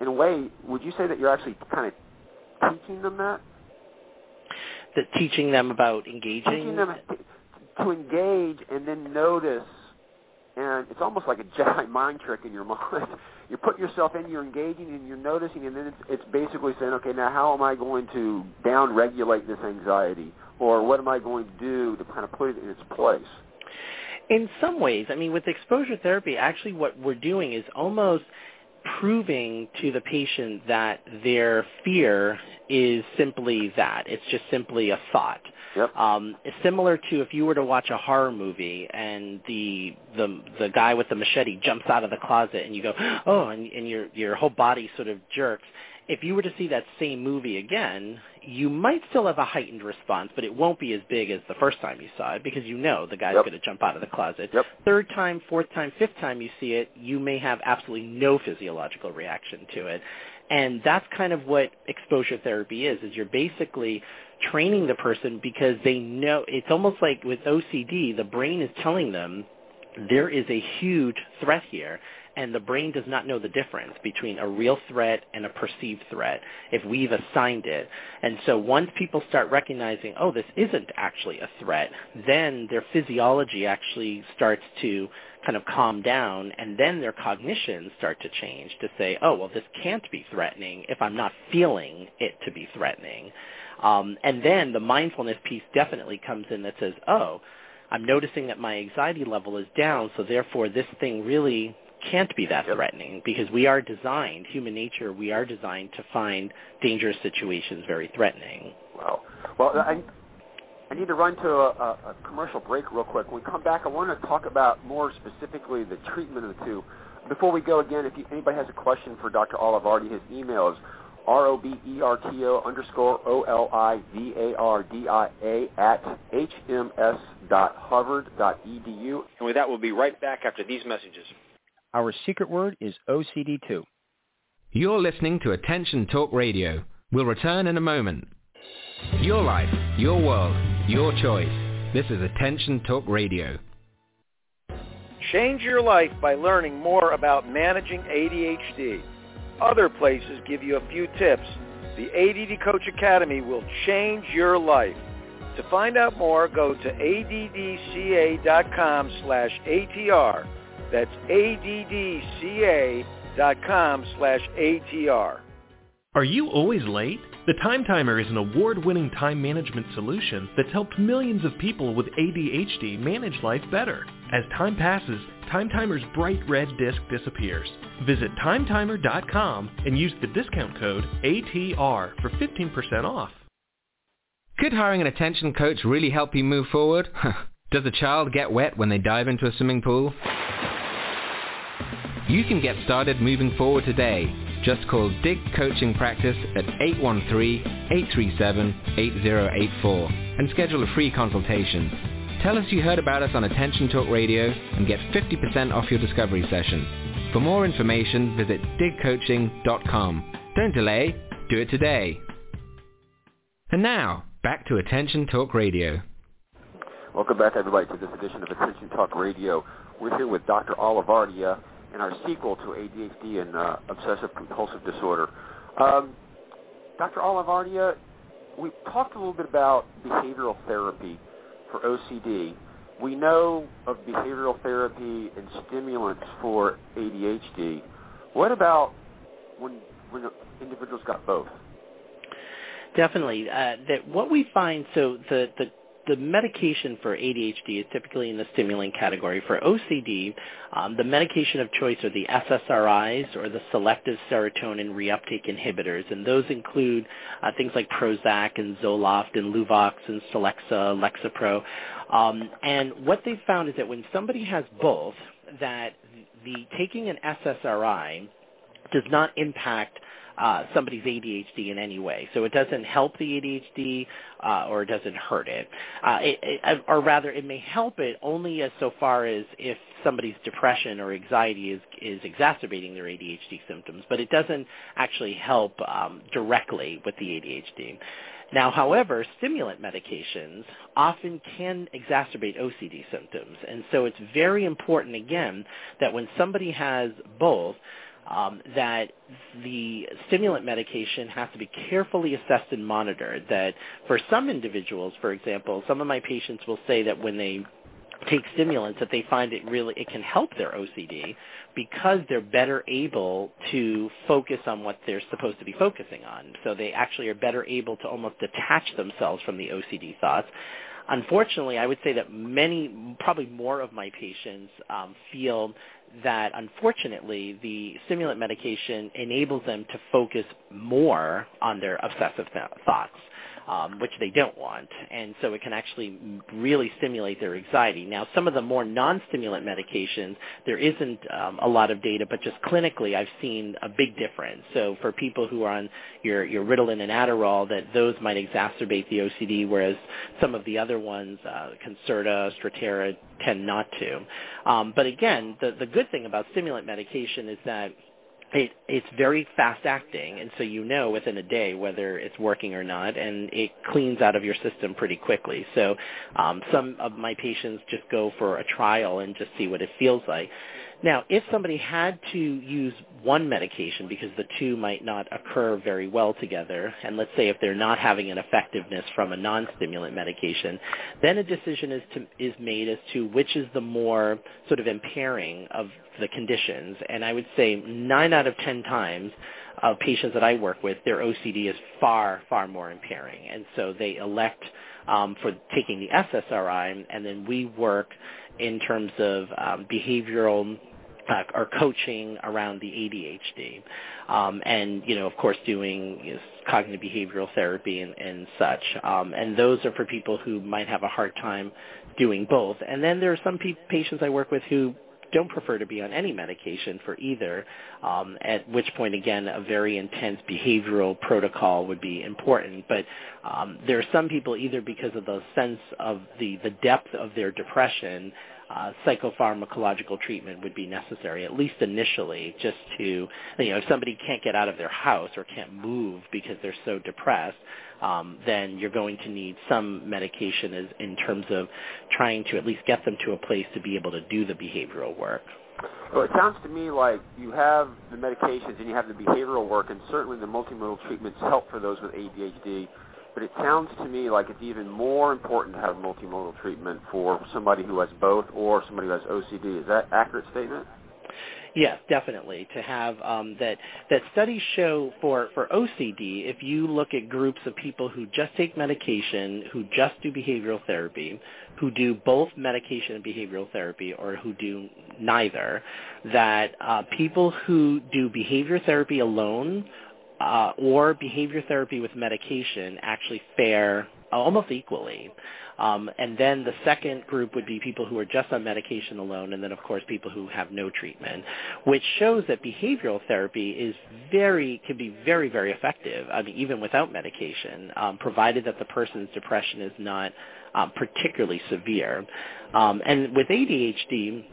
in a way, would you say that you're actually kind of teaching them that? That teaching them about engaging. Teaching them to engage and then notice and it's almost like a Jedi [LAUGHS] mind trick in your [LAUGHS] mind. You're putting yourself in, you're engaging, and you're noticing, and then it's, it's basically saying, okay, now how am I going to down-regulate this anxiety, or what am I going to do to kind of put it in its place? In some ways, I mean, with exposure therapy, actually what we're doing is almost proving to the patient that their fear is simply that. It's just simply a thought. Yep. Um, it's similar to if you were to watch a horror movie and the the the guy with the machete jumps out of the closet and you go, oh, and, and your your whole body sort of jerks. If you were to see that same movie again, you might still have a heightened response, but it won't be as big as the first time you saw it because you know the guy's yep. going to jump out of the closet. Yep. Third time, fourth time, fifth time you see it, you may have absolutely no physiological reaction to it. And that's kind of what exposure therapy is, is you're basically training the person because they know it's almost like with OCD, the brain is telling them there is a huge threat here and the brain does not know the difference between a real threat and a perceived threat if we've assigned it. And so once people start recognizing, oh, this isn't actually a threat, then their physiology actually starts to kind of calm down, and then their cognitions start to change to say, oh, well, this can't be threatening if I'm not feeling it to be threatening. Um, and then the mindfulness piece definitely comes in that says, oh, I'm noticing that my anxiety level is down, so therefore this thing really can't be that yep. threatening because we are designed, human nature, we are designed to find dangerous situations very threatening. Wow. Well, I, I need to run to a, a, commercial break real quick. When we come back, I want to talk about more specifically the treatment of the two. Before we go again, if you, anybody has a question for Dr. Olivardi, his email is R-O-B-E-R-T-O underscore O-L-I-V-A-R-D-I-A at hms dot harvard dot edu. And with that, we'll be right back after these messages. Our secret word is OCD2. You're listening to Attention Talk Radio. We'll return in a moment. Your life, your world, your choice. This is Attention Talk Radio. Change your life by learning more about managing ADHD. Other places give you a few tips. The ADD Coach Academy will change your life. To find out more, go to addca.com slash ATR. That's addca.com slash ATR. Are you always late? The Time Timer is an award-winning time management solution that's helped millions of people with ADHD manage life better. As time passes, Time Timer's bright red disc disappears. Visit timetimer.com and use the discount code ATR for 15% off. Could hiring an attention coach really help you move forward? [LAUGHS] Does a child get wet when they dive into a swimming pool? You can get started moving forward today just call Dig Coaching Practice at 813-837-8084 and schedule a free consultation. Tell us you heard about us on Attention Talk Radio and get 50% off your discovery session. For more information, visit digcoaching.com. Don't delay, do it today. And now, back to Attention Talk Radio. Welcome back, everybody, to this edition of Attention Talk Radio. We're here with Dr. Olivardia in our sequel to ADHD and uh, obsessive compulsive disorder. Um, Dr. Olivardia, we talked a little bit about behavioral therapy for OCD. We know of behavioral therapy and stimulants for ADHD. What about when, when individuals got both? Definitely. Uh, that what we find, so the, the the medication for ADHD is typically in the stimulant category. For OCD, um, the medication of choice are the SSRIs or the selective serotonin reuptake inhibitors, and those include uh, things like Prozac and Zoloft and Luvox and Celexa, Lexapro. Um, and what they've found is that when somebody has both, that the taking an SSRI does not impact uh, somebody's ADHD in any way. So it doesn't help the ADHD uh, or it doesn't hurt it. Uh, it, it. Or rather, it may help it only as so far as if somebody's depression or anxiety is, is exacerbating their ADHD symptoms, but it doesn't actually help um, directly with the ADHD. Now, however, stimulant medications often can exacerbate OCD symptoms, and so it's very important, again, that when somebody has both, um, that the stimulant medication has to be carefully assessed and monitored. That for some individuals, for example, some of my patients will say that when they take stimulants that they find it really it can help their OCD because they're better able to focus on what they're supposed to be focusing on. So they actually are better able to almost detach themselves from the OCD thoughts. Unfortunately, I would say that many, probably more of my patients um, feel that unfortunately the stimulant medication enables them to focus more on their obsessive th- thoughts um, which they don't want. And so it can actually really stimulate their anxiety. Now, some of the more non-stimulant medications, there isn't um, a lot of data, but just clinically I've seen a big difference. So for people who are on your, your Ritalin and Adderall, that those might exacerbate the OCD, whereas some of the other ones, uh, Concerta, Strattera, tend not to. Um, but again, the, the good thing about stimulant medication is that it, it's very fast acting, and so you know within a day whether it's working or not, and it cleans out of your system pretty quickly. So um, some of my patients just go for a trial and just see what it feels like. Now, if somebody had to use one medication because the two might not occur very well together, and let's say if they're not having an effectiveness from a non-stimulant medication, then a decision is to, is made as to which is the more sort of impairing of the conditions. And I would say nine out of ten times of patients that I work with, their OCD is far, far more impairing. And so they elect um, for taking the SSRI, and then we work in terms of um, behavioral uh, or coaching around the ADHD, um, and you know, of course, doing you know, cognitive behavioral therapy and, and such. Um, and those are for people who might have a hard time doing both. And then there are some pe- patients I work with who don't prefer to be on any medication for either, um, at which point, again, a very intense behavioral protocol would be important. But um, there are some people, either because of the sense of the, the depth of their depression, uh, psychopharmacological treatment would be necessary, at least initially, just to, you know, if somebody can't get out of their house or can't move because they're so depressed, um, then you're going to need some medication as, in terms of trying to at least get them to a place to be able to do the behavioral work. Well, it sounds to me like you have the medications and you have the behavioral work, and certainly the multimodal treatments help for those with ADHD. But it sounds to me like it's even more important to have multimodal treatment for somebody who has both or somebody who has OCD. Is that accurate statement? Yes, definitely. To have um, that that studies show for for OCD, if you look at groups of people who just take medication, who just do behavioral therapy, who do both medication and behavioral therapy, or who do neither, that uh, people who do behavior therapy alone uh, or behavior therapy with medication actually fare almost equally. Um, and then the second group would be people who are just on medication alone, and then of course people who have no treatment, which shows that behavioral therapy is very can be very very effective. I mean, even without medication, um, provided that the person's depression is not um, particularly severe. Um, and with ADHD,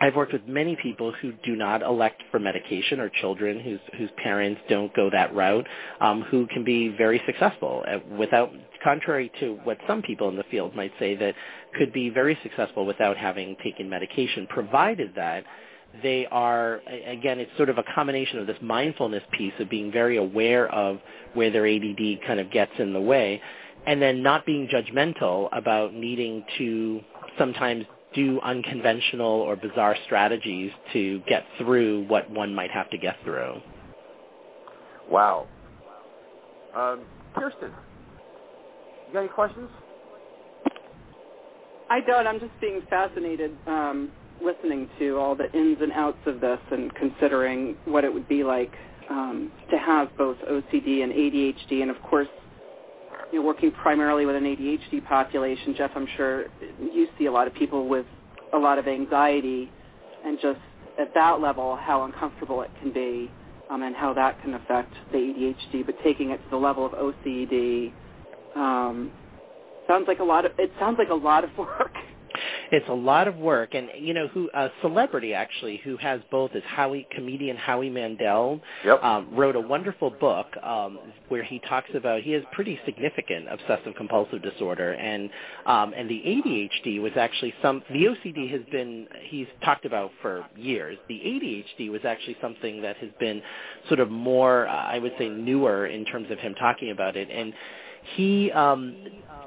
I've worked with many people who do not elect for medication or children whose whose parents don't go that route, um, who can be very successful at, without, contrary to what some people in the field might say, that could be very successful without having taken medication, provided that they are again it's sort of a combination of this mindfulness piece of being very aware of where their ADD kind of gets in the way and then not being judgmental about needing to sometimes do unconventional or bizarre strategies to get through what one might have to get through. Wow. Um, Kirsten, you got any questions? I don't. I'm just being fascinated um, listening to all the ins and outs of this and considering what it would be like um, to have both OCD and ADHD. And of course, you know, working primarily with an ADHD population, Jeff, I'm sure you see a lot of people with a lot of anxiety and just at that level how uncomfortable it can be um, and how that can affect the ADHD. But taking it to the level of OCD um, sounds like a lot of it sounds like a lot of [LAUGHS] work. It's a lot of work, and you know who a celebrity actually who has both is Howie comedian Howie Mandel. Yep. Um, wrote a wonderful book um, where he talks about he has pretty significant obsessive compulsive disorder, and um, and the ADHD was actually some the OCD has been he's talked about for years. The ADHD was actually something that has been sort of more uh, I would say newer in terms of him talking about it, and he um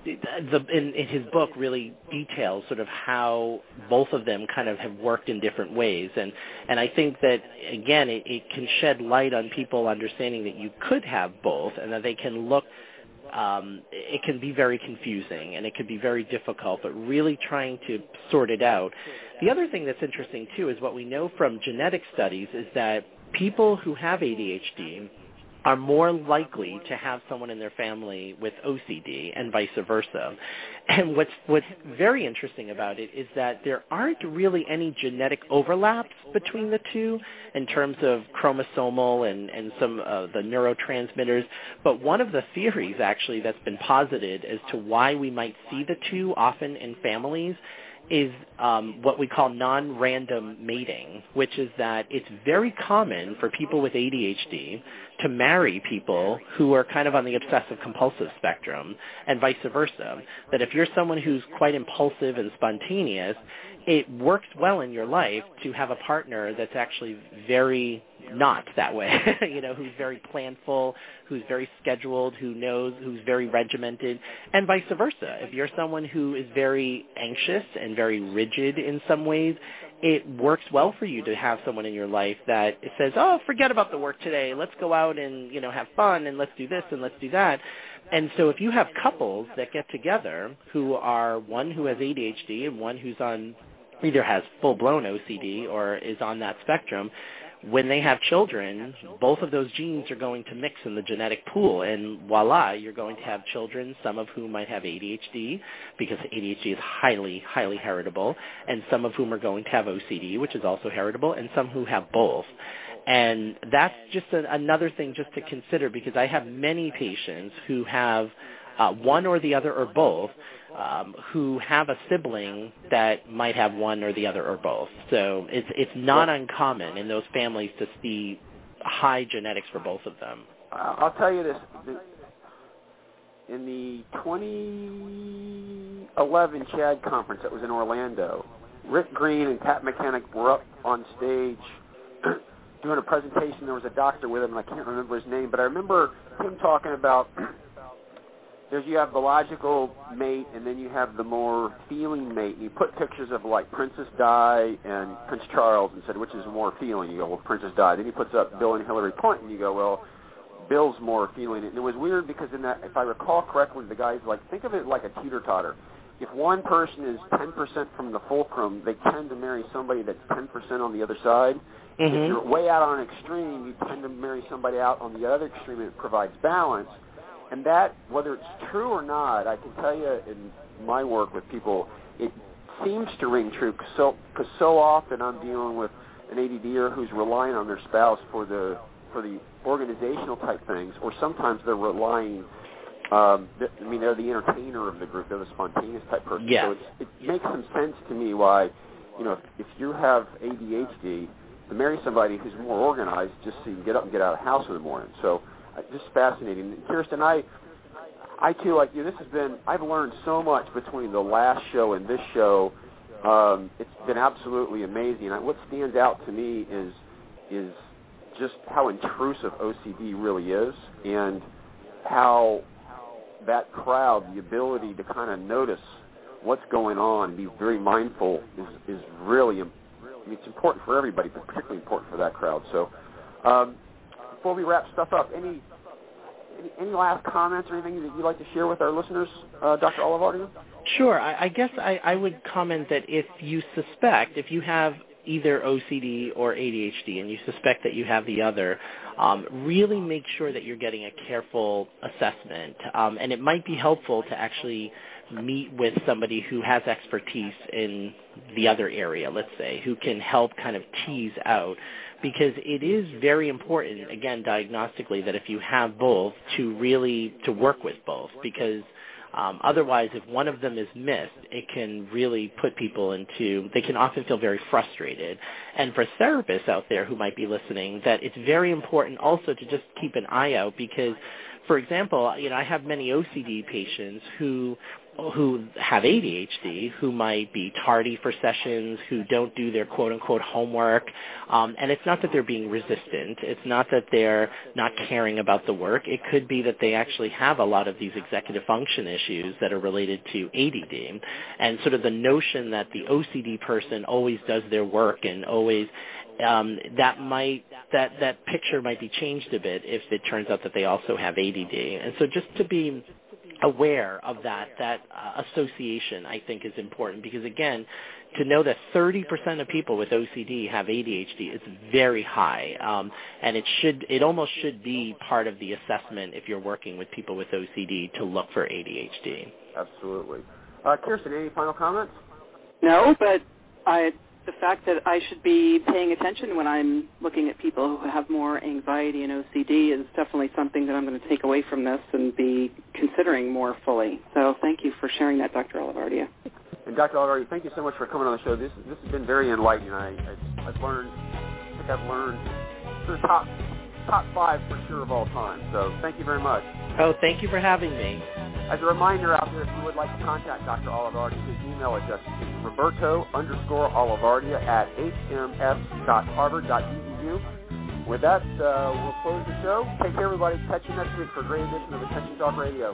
the in, in his book really details sort of how both of them kind of have worked in different ways and and I think that again it, it can shed light on people understanding that you could have both and that they can look um, it can be very confusing and it can be very difficult, but really trying to sort it out. The other thing that's interesting too is what we know from genetic studies is that people who have ADHD are more likely to have someone in their family with OCD and vice versa. And what's what's very interesting about it is that there aren't really any genetic overlaps between the two in terms of chromosomal and and some of the neurotransmitters. But one of the theories actually that's been posited as to why we might see the two often in families is um, what we call non-random mating, which is that it's very common for people with ADHD to marry people who are kind of on the obsessive compulsive spectrum and vice versa. That if you're someone who's quite impulsive and spontaneous, it works well in your life to have a partner that's actually very not that way, [LAUGHS] you know, who's very planful, who's very scheduled, who knows, who's very regimented, and vice versa. If you're someone who is very anxious and very rigid in some ways, it works well for you to have someone in your life that says, "Oh, forget about the work today. Let's go out and, you know, have fun and let's do this and let's do that." And so if you have couples that get together who are one who has ADHD and one who's on either has full-blown OCD or is on that spectrum, when they have children, both of those genes are going to mix in the genetic pool, and voila, you're going to have children, some of whom might have ADHD, because ADHD is highly, highly heritable, and some of whom are going to have OCD, which is also heritable, and some who have both. And that's just a, another thing just to consider, because I have many patients who have uh, one or the other or both, um, who have a sibling that might have one or the other or both. So it's it's not uncommon in those families to see high genetics for both of them. I'll tell you this: in the 2011 CHADD conference that was in Orlando, Rick Green and Pat McKenna were up on stage [CLEARS THROAT] doing a presentation. There was a doctor with him, and I can't remember his name, but I remember him talking about there's you have the logical mate, and then you have the more feeling mate. And you put pictures of like Princess Di and Prince Charles, and said which is more feeling. You go, well, Princess Di. Then he puts up Bill and Hillary Clinton. You go, well, Bill's more feeling. And it was weird because in that, if I recall correctly, the guy's like, think of it like a teeter totter. If one person is 10% from the fulcrum, they tend to marry somebody that's 10% on the other side. Mm-hmm. If you're way out on an extreme, you tend to marry somebody out on the other extreme, and it provides balance. And that, whether it's true or not, I can tell you in my work with people, it seems to ring true because so, cause so often I'm dealing with an ADDer who's relying on their spouse for the for the organizational type things, or sometimes they're relying. Um, I mean, they're the entertainer of the group. They're the spontaneous type person. Yeah. So it's, it makes some sense to me why, you know, if, if you have ADHD, to marry somebody who's more organized, just so you can get up and get out of the house in the morning. So just fascinating. Kirsten, I, I too, like you, this has been, I've learned so much between the last show and this show. Um, it's been absolutely amazing. What stands out to me is, is just how intrusive OCD really is, and how that crowd, the ability to kind of notice what's going on, be very mindful, is is really. I mean, it's important for everybody, but particularly important for that crowd. So, um, before we wrap stuff up, any any, last comments or anything that you'd like to share with our listeners, uh, Dr. Olivardia? Sure. I, I guess I, I would comment that if you suspect, if you have either OCD or ADHD and you suspect that you have the other, um, really make sure that you're getting a careful assessment. Um, and it might be helpful to actually meet with somebody who has expertise in the other area, let's say, who can help kind of tease out because it is very important, again, diagnostically, that if you have both, to really to work with both, because um, otherwise, if one of them is missed, it can really put people into, they can often feel very frustrated. And for therapists out there who might be listening, that it's very important also to just keep an eye out because, for example, you know, I have many OCD patients who who have ADHD, who might be tardy for sessions, who don't do their quote unquote homework. Um, and it's not that they're being resistant. It's not that they're not caring about the work. It could be that they actually have a lot of these executive function issues that are related to ADD. And sort of the notion that the OCD person always does their work and always um, that might that that picture might be changed a bit if it turns out that they also have ADD. And so just to be aware of that that uh, association I think is important because again to know that 30% of people with OCD have ADHD is very high um, and it should it almost should be part of the assessment if you're working with people with OCD to look for ADHD. Absolutely. Uh, Kirsten, any final comments? No, but I the fact that I should be paying attention when I'm looking at people who have more anxiety and OCD is definitely something that I'm going to take away from this and be considering more fully. So thank you for sharing that, Dr. Olivardia. And Dr. Olivardi, thank you so much for coming on the show. This this has been very enlightening. I, I I've learned, I think I've learned the top top five for sure of all time. So thank you very much. Oh, thank you for having me. As a reminder out there, if you would like to contact Dr. Olivardi, his email address is roberto underscore olivardia at hms.harvard.edu. With that, uh, we'll close the show. Take care, everybody. Catch you next week for a great edition of Attention Talk Radio.